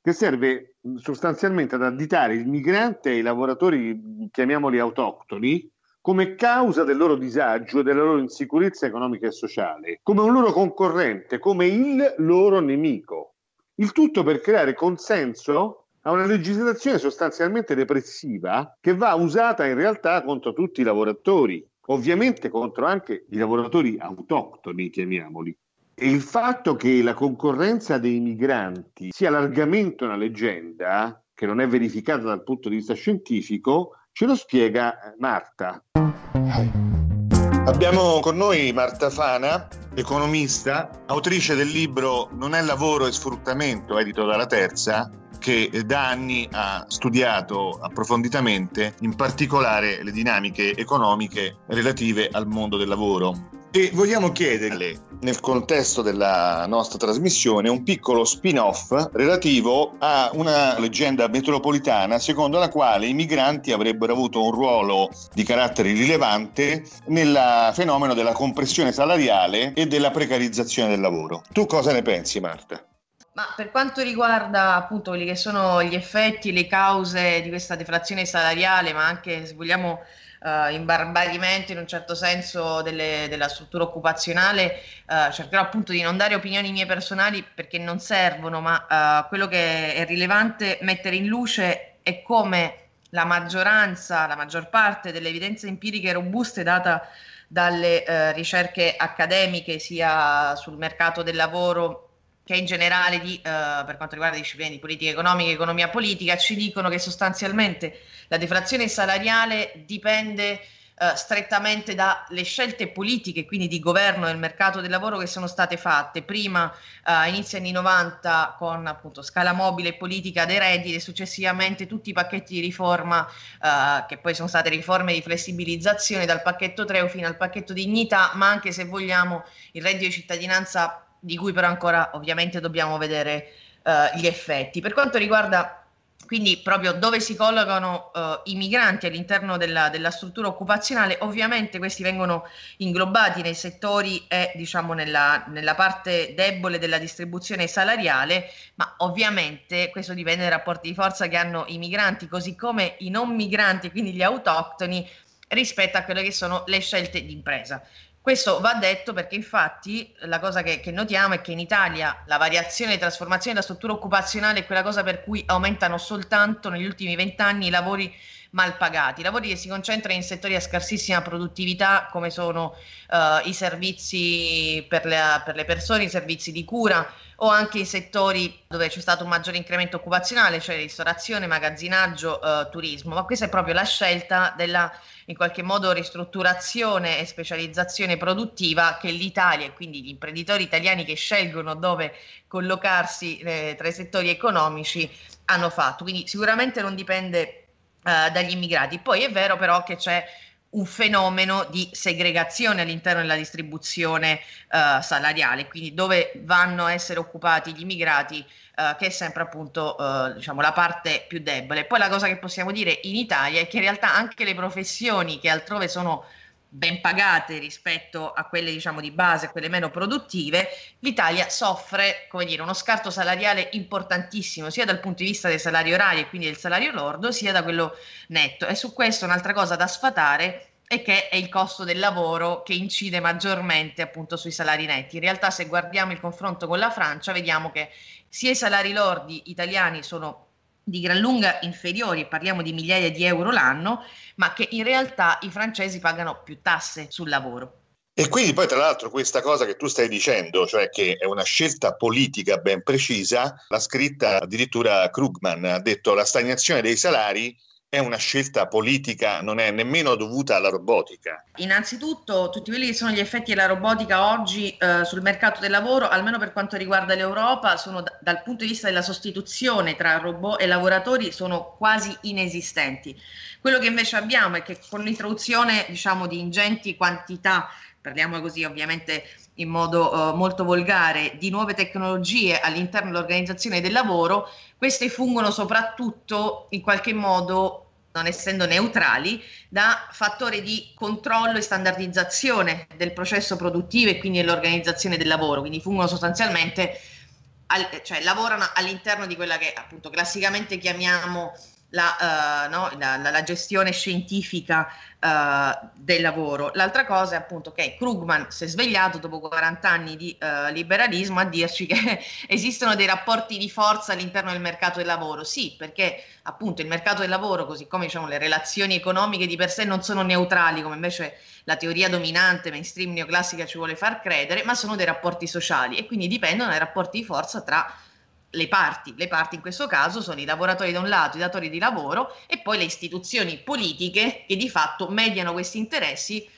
A: che serve sostanzialmente ad additare il migrante e i lavoratori, chiamiamoli autoctoni, come causa del loro disagio e della loro insicurezza economica e sociale, come un loro concorrente, come il loro nemico. Il tutto per creare consenso a una legislazione sostanzialmente repressiva che va usata in realtà contro tutti i lavoratori, ovviamente contro anche i lavoratori autoctoni, chiamiamoli. E il fatto che la concorrenza dei migranti sia largamente una leggenda, che non è verificata dal punto di vista scientifico, Ce lo spiega Marta. Abbiamo con noi Marta Fana, economista, autrice del libro Non è lavoro e sfruttamento, edito dalla Terza, che da anni ha studiato approfonditamente in particolare le dinamiche economiche relative al mondo del lavoro. E vogliamo chiederle, nel contesto della nostra trasmissione, un piccolo spin-off relativo a una leggenda metropolitana secondo la quale i migranti avrebbero avuto un ruolo di carattere rilevante nel fenomeno della compressione salariale e della precarizzazione del lavoro. Tu cosa ne pensi, Marta?
D: Ma per quanto riguarda appunto quelli che sono gli effetti, le cause di questa deflazione salariale, ma anche se vogliamo uh, imbarbarimento in un certo senso delle, della struttura occupazionale, uh, cercherò appunto di non dare opinioni mie personali perché non servono, ma uh, quello che è rilevante mettere in luce è come la maggioranza, la maggior parte delle evidenze empiriche robuste data dalle ricerche accademiche sia sul mercato del lavoro che in generale di, uh, per quanto riguarda discipline di politica economica e economia politica, ci dicono che sostanzialmente la deflazione salariale dipende uh, strettamente dalle scelte politiche, quindi di governo del mercato del lavoro che sono state fatte. Prima uh, a inizio anni 90 con appunto scala mobile e politica dei redditi e successivamente tutti i pacchetti di riforma che poi sono state riforme di flessibilizzazione dal pacchetto 3 fino al pacchetto dignità, ma anche se vogliamo il reddito di cittadinanza di cui però ancora ovviamente dobbiamo vedere uh, gli effetti. Per quanto riguarda quindi proprio dove si collocano uh, i migranti all'interno della, della, struttura occupazionale, ovviamente questi vengono inglobati nei settori e diciamo nella, nella, parte debole della distribuzione salariale, ma ovviamente questo dipende dai rapporti di forza che hanno i migranti, così come i non migranti, quindi gli autoctoni, rispetto a quelle che sono le scelte di impresa. Questo va detto perché infatti la cosa che, che, notiamo è che in Italia la variazione e trasformazione della struttura occupazionale è quella cosa per cui aumentano soltanto negli ultimi vent'anni i lavori mal pagati, lavori che si concentrano in settori a scarsissima produttività come sono uh, i servizi per le, per le persone, i servizi di cura o anche in settori dove c'è stato un maggiore incremento occupazionale, cioè ristorazione, magazzinaggio, uh, turismo, ma questa è proprio la scelta della in qualche modo ristrutturazione e specializzazione produttiva che l'Italia e quindi gli imprenditori italiani che scelgono dove collocarsi eh, tra i settori economici hanno fatto. Quindi sicuramente non dipende eh, dagli immigrati. Poi è vero però che c'è un fenomeno di segregazione all'interno della distribuzione uh, salariale, quindi dove vanno a essere occupati gli immigrati, uh, che è sempre appunto uh, diciamo, la parte più debole. Poi la cosa che possiamo dire in Italia è che in realtà anche le professioni che altrove sono ben pagate rispetto a quelle diciamo di base, quelle meno produttive, l'Italia soffre come dire, uno scarto salariale importantissimo sia dal punto di vista dei salari orari e quindi del salario lordo sia da quello netto e su questo un'altra cosa da sfatare è che è il costo del lavoro che incide maggiormente appunto sui salari netti. In realtà se guardiamo il confronto con la Francia vediamo che sia i salari lordi italiani sono di gran lunga inferiori, parliamo di migliaia di euro l'anno, ma che in realtà i francesi pagano più tasse sul lavoro.
F: E quindi poi tra l'altro questa cosa che tu stai dicendo, cioè che è una scelta politica ben precisa, l'ha scritta addirittura Krugman, ha detto la stagnazione dei salari è una scelta politica, non è nemmeno dovuta alla robotica.
D: Innanzitutto, tutti quelli che sono gli effetti della robotica oggi eh, sul mercato del lavoro, almeno per quanto riguarda l'Europa, sono d- dal punto di vista della sostituzione tra robot e lavoratori sono quasi inesistenti. Quello che invece abbiamo è che con l'introduzione, diciamo, di ingenti quantità parliamo così ovviamente in modo uh, molto volgare, di nuove tecnologie all'interno dell'organizzazione del lavoro, queste fungono soprattutto in qualche modo non essendo neutrali, da fattore di controllo e standardizzazione del processo produttivo e quindi dell'organizzazione del lavoro, quindi fungono sostanzialmente, al, cioè lavorano all'interno di quella che appunto classicamente chiamiamo la, uh, no, la, la, la, gestione scientifica uh, del lavoro. L'altra cosa è appunto che Krugman si è svegliato dopo 40 anni di uh, liberalismo a dirci che [laughs] esistono dei rapporti di forza all'interno del mercato del lavoro. Sì, perché appunto il mercato del lavoro, così come diciamo, le relazioni economiche di per sé non sono neutrali, come invece la teoria dominante mainstream neoclassica ci vuole far credere, ma sono dei rapporti sociali e quindi dipendono dai rapporti di forza tra le parti, le parti in questo caso sono i lavoratori da un lato, i datori di lavoro e poi le istituzioni politiche che di fatto mediano questi interessi,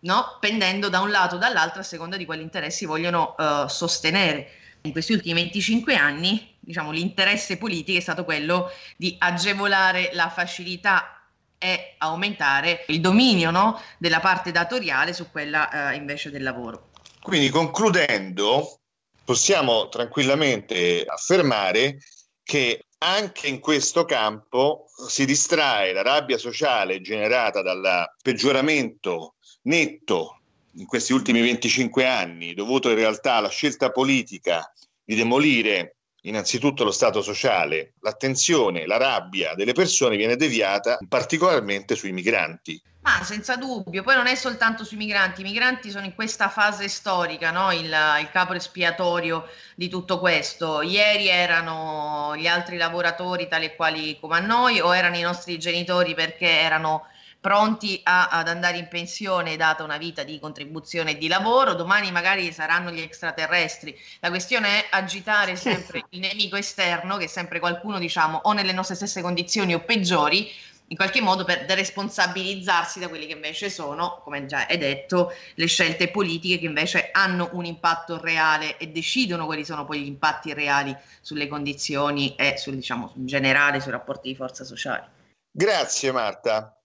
D: no? pendendo da un lato o dall'altro a seconda di quali interessi vogliono uh, sostenere. In questi ultimi 25 anni, diciamo, l'interesse politico è stato quello di agevolare la facilità e aumentare il dominio no? della parte datoriale su quella uh, invece del lavoro.
F: Quindi concludendo, possiamo tranquillamente affermare che anche in questo campo si distrae la rabbia sociale generata dal peggioramento netto in questi ultimi 25 anni, dovuto in realtà alla scelta politica di demolire innanzitutto lo Stato sociale, l'attenzione, la rabbia delle persone viene deviata particolarmente sui migranti.
D: Ma senza dubbio, poi non è soltanto sui migranti, i migranti sono in questa fase storica, no? il, il capo espiatorio di tutto questo. Ieri erano gli altri lavoratori tali e quali come a noi o erano i nostri genitori perché erano pronti a, ad andare in pensione data una vita di contribuzione e di lavoro, domani magari saranno gli extraterrestri. La questione è agitare sempre il nemico esterno, che è sempre qualcuno, diciamo, o nelle nostre stesse condizioni o peggiori, in qualche modo per deresponsabilizzarsi da quelli che invece sono, come già hai detto, le scelte politiche che invece hanno un impatto reale e decidono quali sono poi gli impatti reali sulle condizioni e sul, diciamo, in generale sui rapporti di forza sociale.
F: Grazie Marta.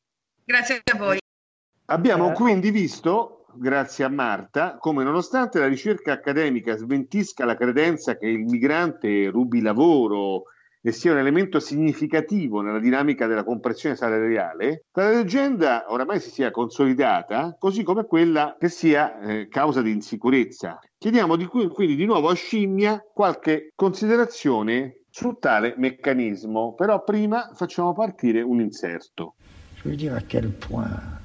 D: Grazie a voi.
A: Abbiamo quindi visto, grazie a Marta, come nonostante la ricerca accademica smentisca la credenza che il migrante rubi lavoro e sia un elemento significativo nella dinamica della compressione salariale, tale leggenda oramai si sia consolidata, così come quella che sia eh, causa di insicurezza. Chiediamo di cui, quindi di nuovo a Scimmia qualche considerazione su tale meccanismo, però prima facciamo partire un inserto.
G: Veux dire à quel point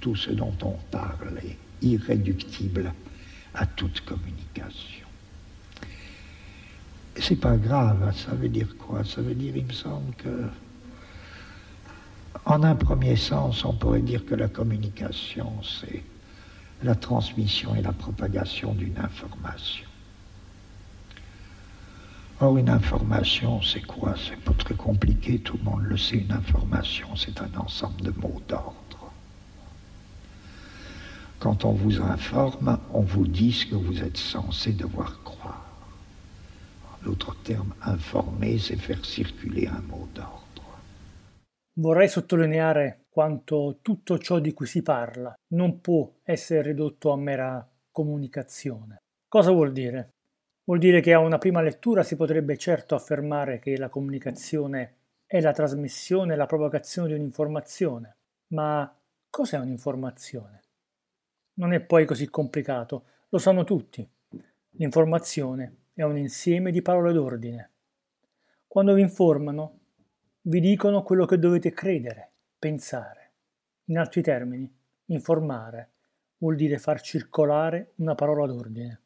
G: tout ce dont on parle est irréductible à toute communication. C'est pas grave, ça veut dire quoi? Ça veut dire, il me semble que En un premier sens, on pourrait dire que la communication, c'est la transmission et la propagation d'une information. Or, une information, c'est quoi? C'est pas très compliqué, tout le monde le sait. Une information, c'est un ensemble de mots d'ordre. Quand on vous informe, on vous dit ce que vous êtes censé devoir croire. En d'autres termes, informer, c'est faire circuler un mot d'ordre.
E: Vorrei sottolineare quanto tutto ciò di cui si parla non può essere ridotto a mera comunicazione. Cosa vuol dire? Vuol dire che a una prima lettura si potrebbe certo affermare che la comunicazione è la trasmissione e la propagazione di un'informazione, ma cos'è un'informazione? Non è poi così complicato, lo sanno tutti. L'informazione è un insieme di parole d'ordine. Quando vi informano, vi dicono quello che dovete credere, pensare. In altri termini, informare vuol dire far circolare una parola d'ordine.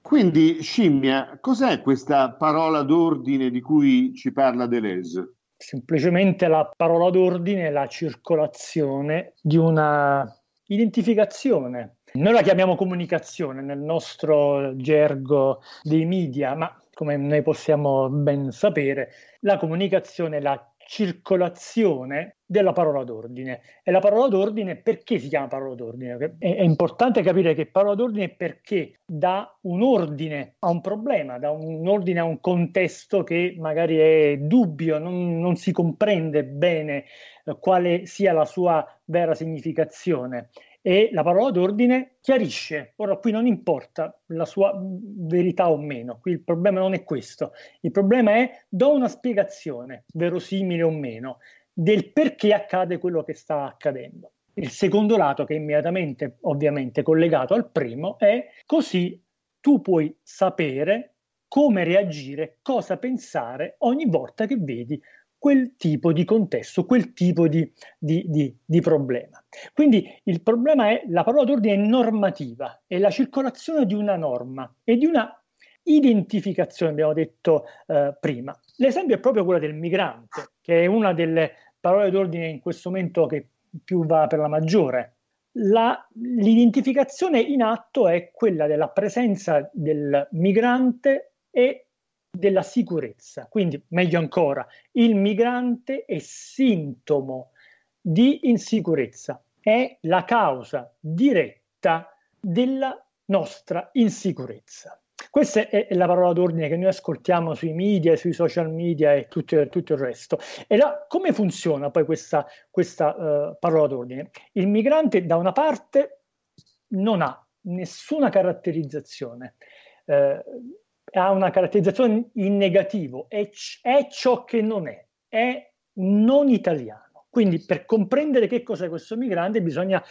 A: Quindi, Scimmia, cos'è questa parola d'ordine di cui ci parla Deleuze?
E: Semplicemente la parola d'ordine è la circolazione di una identificazione. Noi la chiamiamo comunicazione nel nostro gergo dei media, ma come noi possiamo ben sapere, la comunicazione è la circolazione della parola d'ordine. E la parola d'ordine perché si chiama parola d'ordine? È, è, importante capire che parola d'ordine perché dà un ordine a un problema, dà un ordine a un contesto che magari è dubbio, non, non si comprende bene eh, quale sia la sua vera significazione e la parola d'ordine chiarisce. Ora qui non importa la sua verità o meno, qui il problema non è questo, il problema è do una spiegazione, verosimile o meno, del perché accade quello che sta accadendo. Il secondo lato, che è immediatamente ovviamente collegato al primo, è così tu puoi sapere come reagire, cosa pensare ogni volta che vedi quel tipo di contesto, quel tipo di, di, di, di, problema. Quindi il problema è la parola d'ordine normativa, è la circolazione di una norma e di una identificazione, abbiamo detto eh, prima. L'esempio è proprio quello del migrante, che è una delle parole d'ordine in questo momento che più va per la maggiore. La, l'identificazione in atto è quella della presenza del migrante e della sicurezza. Quindi, meglio ancora, il migrante è sintomo di insicurezza, è la causa diretta della nostra insicurezza. Questa è la parola d'ordine che noi ascoltiamo sui media, sui social media e tutto, tutto il resto. E là, come funziona poi questa, questa uh, parola d'ordine? Il migrante da una parte non ha nessuna caratterizzazione. Uh, ha una caratterizzazione in negativo, è, è ciò che non è, è non italiano. Quindi per comprendere che cos'è questo migrante bisogna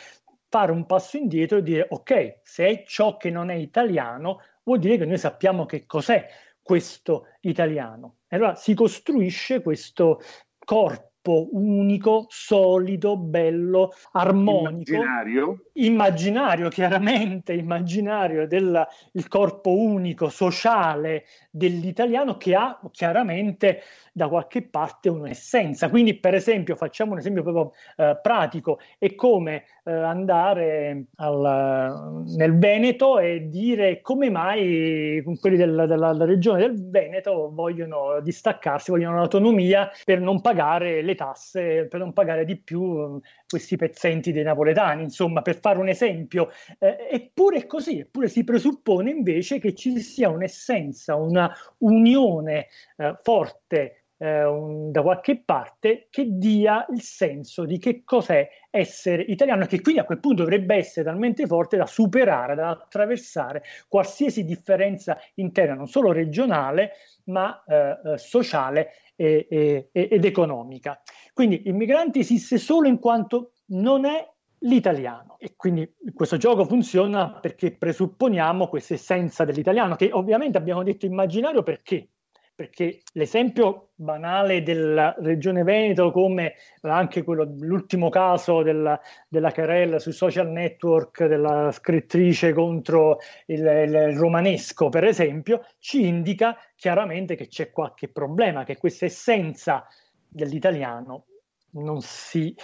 E: fare un passo indietro e dire ok, se è ciò che non è italiano, vuol dire che noi sappiamo che cos'è questo italiano. E allora si costruisce questo corpo corpo unico, solido, bello, armonico.
A: Immaginario.
E: Immaginario, chiaramente, immaginario del corpo unico, sociale dell'italiano che ha chiaramente da qualche parte un'essenza. Quindi, per esempio, facciamo un esempio proprio eh, pratico, è come eh, andare al, nel Veneto e dire come mai quelli del, della, della, regione del Veneto vogliono distaccarsi, vogliono l'autonomia per non pagare le tasse, per non pagare di più eh, questi pezzenti dei napoletani, insomma, per fare un esempio. Eh, eppure è così, eppure si presuppone invece che ci sia un'essenza, una unione eh, forte eh, un, da qualche parte che dia il senso di che cos'è essere italiano che quindi a quel punto dovrebbe essere talmente forte da superare, da attraversare qualsiasi differenza interna, non solo regionale, ma eh, eh sociale e, e, ed economica. Quindi il migrante esiste solo in quanto non è l'italiano e quindi questo gioco funziona perché presupponiamo questa essenza dell'italiano che ovviamente abbiamo detto immaginario perché perché l'esempio banale della regione Veneto, come anche quello, l'ultimo caso della, della Carella sui social network della scrittrice contro il, il, romanesco, per esempio, ci indica chiaramente che c'è qualche problema, che questa essenza dell'italiano non si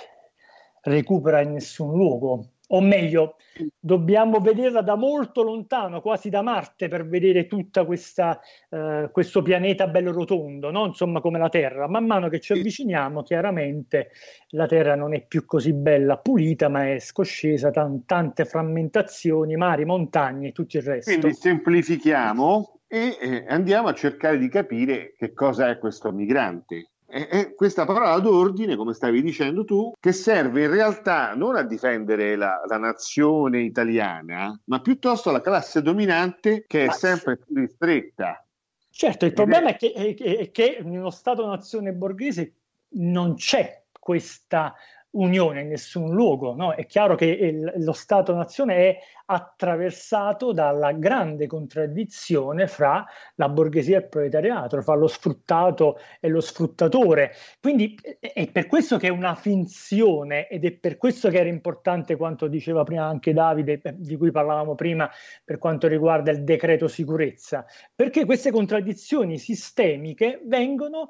E: recupera in nessun luogo o meglio, dobbiamo vederla da molto lontano, quasi da Marte, per vedere tutto eh, questo pianeta bello rotondo, no? insomma come la Terra. Man mano che ci avviciniamo, chiaramente la Terra non è più così bella, pulita, ma è scoscesa, t- tante frammentazioni, mari, montagne e tutto il resto.
A: Quindi semplifichiamo e eh, andiamo a cercare di capire che cosa è questo migrante è questa parola d'ordine, come stavi dicendo tu, che serve in realtà non a difendere la, la nazione italiana, ma piuttosto la classe dominante che è ma sempre più ristretta.
E: Certo, il problema è... È, che, è, è che nello Stato-nazione borghese non c'è questa unione in nessun luogo. No? È chiaro che il, lo Stato-nazione è attraversato dalla grande contraddizione fra la borghesia e il proletariato, fra lo sfruttato e lo sfruttatore. Quindi è per questo che è una finzione ed è per questo che era importante quanto diceva prima anche Davide, eh, di cui parlavamo prima per quanto riguarda il decreto sicurezza, perché queste contraddizioni sistemiche vengono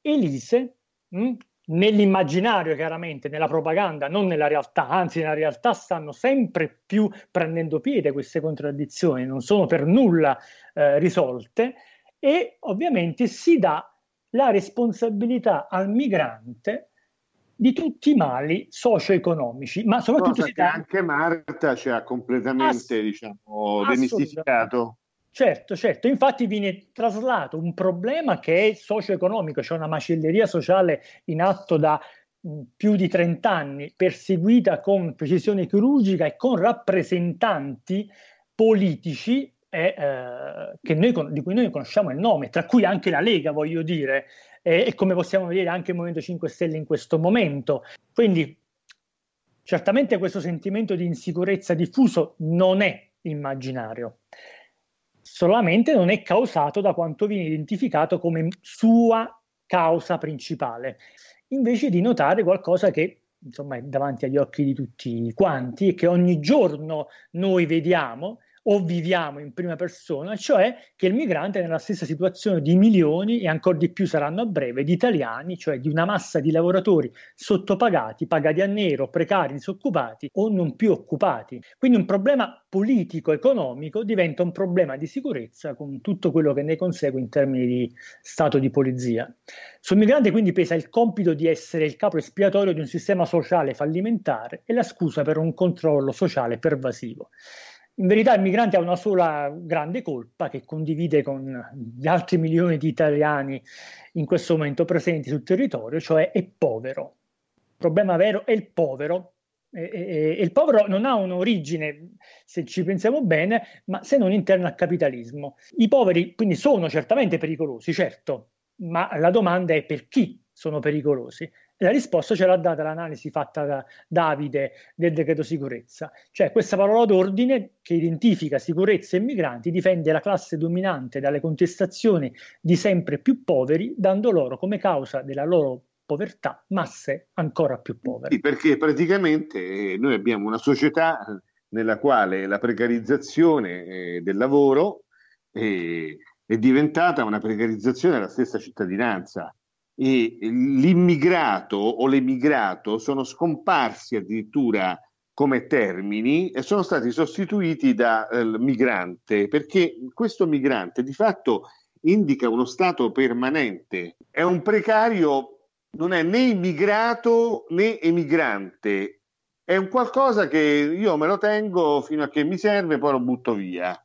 E: elise mh, nell'immaginario chiaramente, nella propaganda, non nella realtà, anzi nella realtà stanno sempre più prendendo piede queste contraddizioni, non sono per nulla eh, risolte e ovviamente si dà la responsabilità al migrante di tutti i mali socio-economici, ma soprattutto
A: Cosa si dà... anche Marta ci ha completamente Ass- diciamo, demistificato.
E: Certo, certo, infatti viene traslato un problema che è socio-economico, cioè una macelleria sociale in atto da più di 30 anni, perseguita con precisione chirurgica e con rappresentanti politici eh, eh, noi, di cui noi conosciamo il nome, tra cui anche la Lega, voglio dire, eh, e come possiamo vedere anche il Movimento 5 Stelle in questo momento. Quindi certamente questo sentimento di insicurezza diffuso non è immaginario solamente non è causato da quanto viene identificato come sua causa principale, invece di notare qualcosa che insomma è davanti agli occhi di tutti quanti e che ogni giorno noi vediamo o viviamo in prima persona, cioè che il migrante è nella stessa situazione di milioni e ancora di più saranno a breve di italiani, cioè di una massa di lavoratori sottopagati, pagati a nero, precari, disoccupati o non più occupati. Quindi un problema politico-economico diventa un problema di sicurezza con tutto quello che ne consegue in termini di stato di polizia. Sul migrante quindi pesa il compito di essere il capo espiatorio di un sistema sociale fallimentare e la scusa per un controllo sociale pervasivo. In verità il migrante ha una sola grande colpa che condivide con gli altri milioni di italiani in questo momento presenti sul territorio, cioè è povero. Il problema vero è il povero. E, e, e il povero non ha un'origine, se ci pensiamo bene, ma se non interna al capitalismo. I poveri quindi sono certamente pericolosi, certo, ma la domanda è per chi sono pericolosi. La risposta ce l'ha data l'analisi fatta da Davide del decreto sicurezza, cioè questa parola d'ordine che identifica sicurezza e migranti difende la classe dominante dalle contestazioni di sempre più poveri, dando loro come causa della loro povertà masse ancora più povere.
A: Sì, perché praticamente eh, noi abbiamo una società eh, nella quale la precarizzazione eh, del lavoro è diventata una precarizzazione della stessa cittadinanza e l'immigrato o l'emigrato sono scomparsi addirittura come termini e sono stati sostituiti dal eh, migrante, perché questo migrante di fatto indica uno stato permanente, è un precario, non è né immigrato né emigrante, è un qualcosa che io me lo tengo fino a che mi serve, poi lo butto via.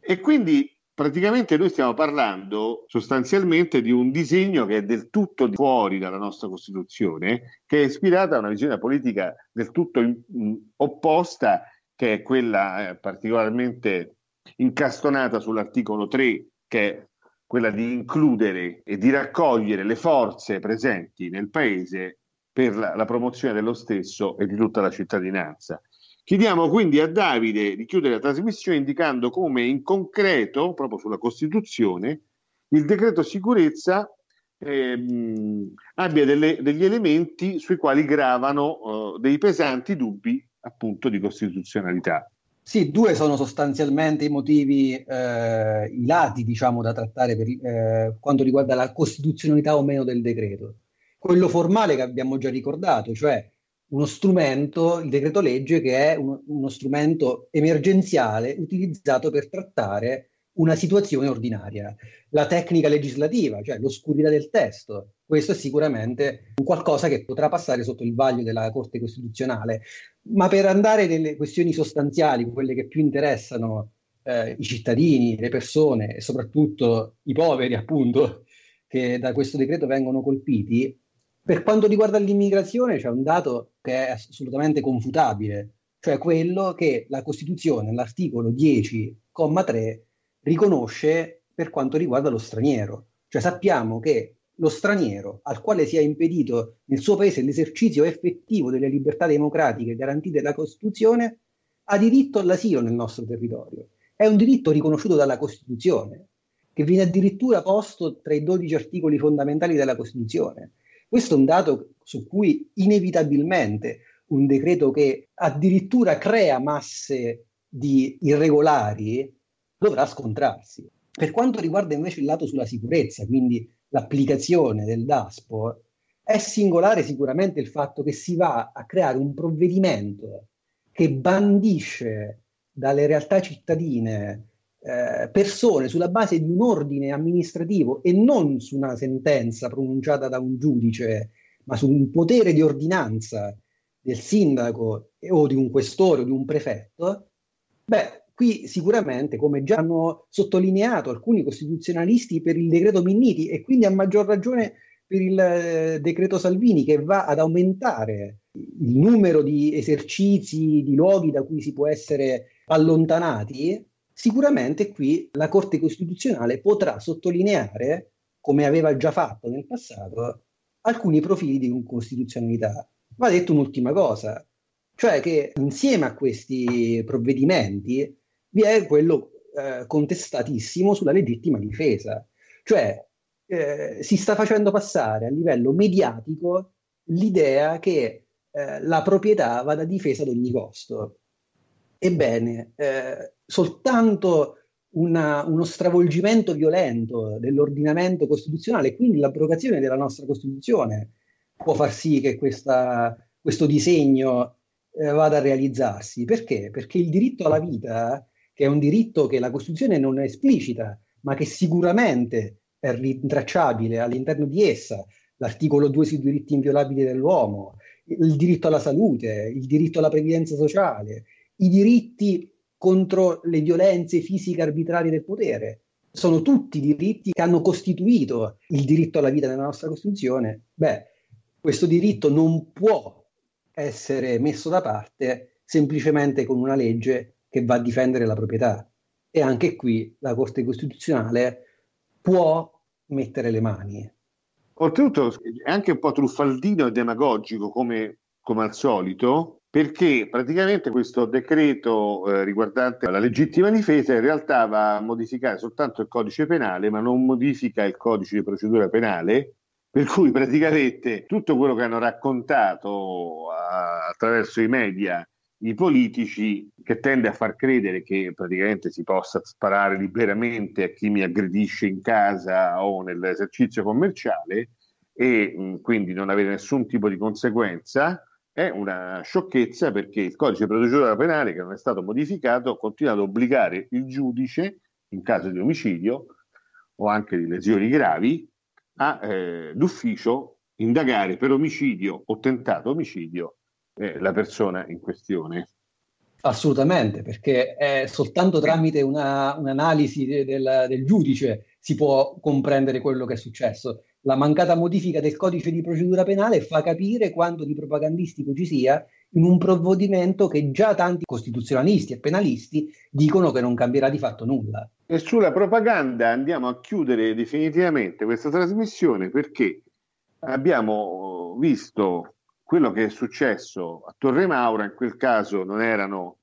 A: E quindi praticamente noi stiamo parlando sostanzialmente di un disegno che è del tutto fuori dalla nostra Costituzione, che è ispirata a una visione politica del tutto in, in, opposta, che è quella eh, particolarmente incastonata sull'articolo 3, che è quella di includere e di raccogliere le forze presenti nel paese per la, la promozione dello stesso e di tutta la cittadinanza. Chiediamo quindi a Davide di chiudere la trasmissione indicando come in concreto, proprio sulla Costituzione, il decreto sicurezza ehm, abbia delle, degli elementi sui quali gravano eh, dei pesanti dubbi appunto di costituzionalità.
B: Sì, due sono sostanzialmente i motivi, eh, i lati diciamo da trattare per eh, quanto riguarda la costituzionalità o meno del decreto. quello formale che abbiamo già ricordato, cioè uno strumento, il decreto legge, che è uno, uno strumento emergenziale utilizzato per trattare una situazione ordinaria. La tecnica legislativa, cioè l'oscurità del testo, questo è sicuramente un qualcosa che potrà passare sotto il vaglio della Corte Costituzionale. Ma per andare nelle questioni sostanziali, quelle che più interessano eh, i cittadini, le persone e soprattutto i poveri, appunto, che da questo decreto vengono colpiti, per quanto riguarda l'immigrazione c'è un dato che è assolutamente confutabile, cioè quello che la Costituzione, all'articolo 10,3, riconosce per quanto riguarda lo straniero. Cioè sappiamo che lo straniero al quale sia impedito nel suo paese l'esercizio effettivo delle libertà democratiche garantite dalla Costituzione ha diritto all'asilo nel nostro territorio. È un diritto riconosciuto dalla Costituzione, che viene addirittura posto tra i 12 articoli fondamentali della Costituzione. Questo è un dato su cui inevitabilmente un decreto che addirittura crea masse di irregolari dovrà scontrarsi. Per quanto riguarda invece il lato sulla sicurezza, quindi l'applicazione del DASPO, è singolare sicuramente il fatto che si va a creare un provvedimento che bandisce dalle realtà cittadine eh, persone sulla base di un ordine amministrativo e non su una sentenza pronunciata da un giudice, ma su un potere di ordinanza del sindaco o di un questore o di un prefetto, beh, qui sicuramente, come già hanno sottolineato alcuni costituzionalisti per il decreto Minniti e quindi a maggior ragione per il eh, decreto Salvini che va ad aumentare il numero di esercizi, di luoghi da cui si può essere allontanati, Sicuramente qui la Corte Costituzionale potrà sottolineare, come aveva già fatto nel passato, alcuni profili di incostituzionalità. Va detto un'ultima cosa, cioè che insieme a questi provvedimenti vi è quello eh, contestatissimo sulla legittima difesa, cioè eh, si sta facendo passare a livello mediatico l'idea che eh, la proprietà vada difesa ad ogni costo. Ebbene, eh, soltanto una, uno stravolgimento violento dell'ordinamento costituzionale, quindi l'abrogazione della nostra Costituzione, può far sì che questa, questo disegno eh, vada a realizzarsi. Perché? Perché il diritto alla vita, che è un diritto che la Costituzione non esplicita, ma che sicuramente è rintracciabile all'interno di essa, l'articolo 2 sui diritti inviolabili dell'uomo, il diritto alla salute, il diritto alla previdenza sociale, i diritti contro le violenze fisiche arbitrarie del potere. Sono tutti diritti che hanno costituito il diritto alla vita nella nostra Costituzione. Beh, questo diritto non può essere messo da parte semplicemente con una legge che va a difendere la proprietà. E anche qui la Corte Costituzionale può mettere le mani.
A: Oltretutto è anche un po' truffaldino e demagogico come, come al solito, perché praticamente questo decreto eh, riguardante la legittima difesa in realtà va a modificare soltanto il codice penale, ma non modifica il codice di procedura penale, per cui praticamente tutto quello che hanno raccontato a, attraverso i media i politici che tende a far credere che praticamente si possa sparare liberamente a chi mi aggredisce in casa o nell'esercizio commerciale e mh, quindi non avere nessun tipo di conseguenza è una sciocchezza perché il codice di procedura penale che non è stato modificato continua ad obbligare il giudice in caso di omicidio o anche di lesioni gravi a eh, d'ufficio indagare per omicidio o tentato omicidio eh, la persona in questione.
B: Assolutamente, perché è soltanto tramite una, un'analisi del, del giudice si può comprendere quello che è successo la mancata modifica del codice di procedura penale fa capire quanto di propagandistico ci sia in un provvedimento che già tanti costituzionalisti e penalisti dicono che non cambierà di fatto nulla.
A: E sulla propaganda andiamo a chiudere definitivamente questa trasmissione perché abbiamo visto quello che è successo a Torre Maura, in quel caso non erano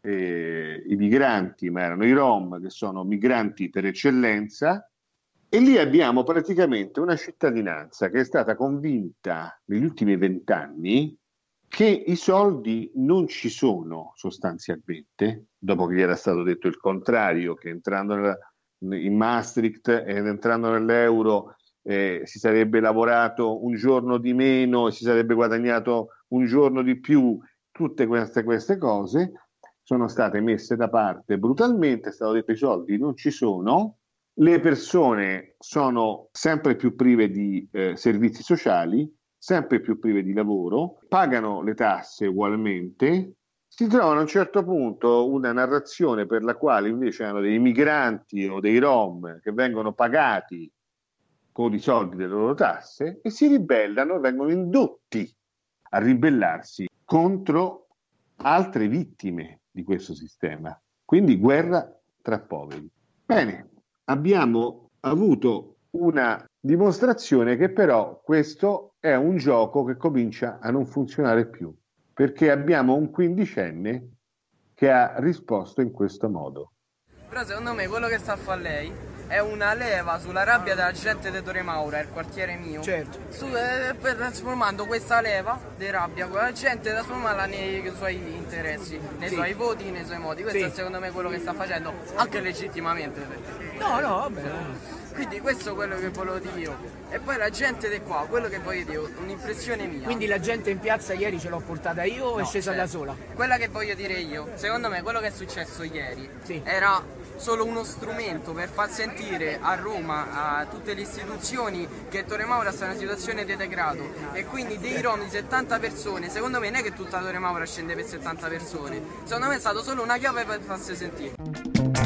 A: eh, i migranti, ma erano i Rom, che sono migranti per eccellenza, e lì abbiamo praticamente una cittadinanza che è stata convinta negli ultimi vent'anni che i soldi non ci sono sostanzialmente, dopo che gli era stato detto il contrario, che entrando in Maastricht ed entrando nell'euro eh, si sarebbe lavorato un giorno di meno si sarebbe guadagnato un giorno di più, tutte queste, queste cose sono state messe da parte brutalmente, è stato detto i soldi non ci sono, le persone sono sempre più prive di eh, servizi sociali, sempre più prive di lavoro, pagano le tasse ugualmente, si trova a un certo punto una narrazione per la quale invece hanno dei migranti o dei rom che vengono pagati con i soldi delle loro tasse e si ribellano vengono indotti a ribellarsi contro altre vittime di questo sistema. Quindi guerra tra poveri. Bene, abbiamo avuto una dimostrazione che però questo è un gioco che comincia a non funzionare più, perché abbiamo un quindicenne che ha risposto in questo modo.
H: Però secondo me quello che sta a fare lei è una leva sulla rabbia della gente di Torre Maura, il quartiere mio.
I: Certo.
H: Su, eh, trasformando questa leva di rabbia con la gente, trasformarla nei suoi interessi, nei sì. suoi voti, nei suoi modi. Questo sì. è secondo me quello che sta facendo, anche legittimamente.
I: No, no, vabbè.
H: Quindi questo è quello che volevo dire io. E poi la gente di qua, quello che voglio dire, un'impressione mia.
I: Quindi la gente in piazza ieri ce l'ho portata io o no, è scesa certo. da sola?
H: Quella che voglio dire io, secondo me quello che è successo ieri sì. era solo uno strumento per far sentire a Roma, a tutte le istituzioni, che Torre Maura sta in una situazione di degrado e quindi dei rom di 70 persone, secondo me non è che tutta Torre Maura scende per 70 persone, secondo me è stato solo una chiave per farsi sentire.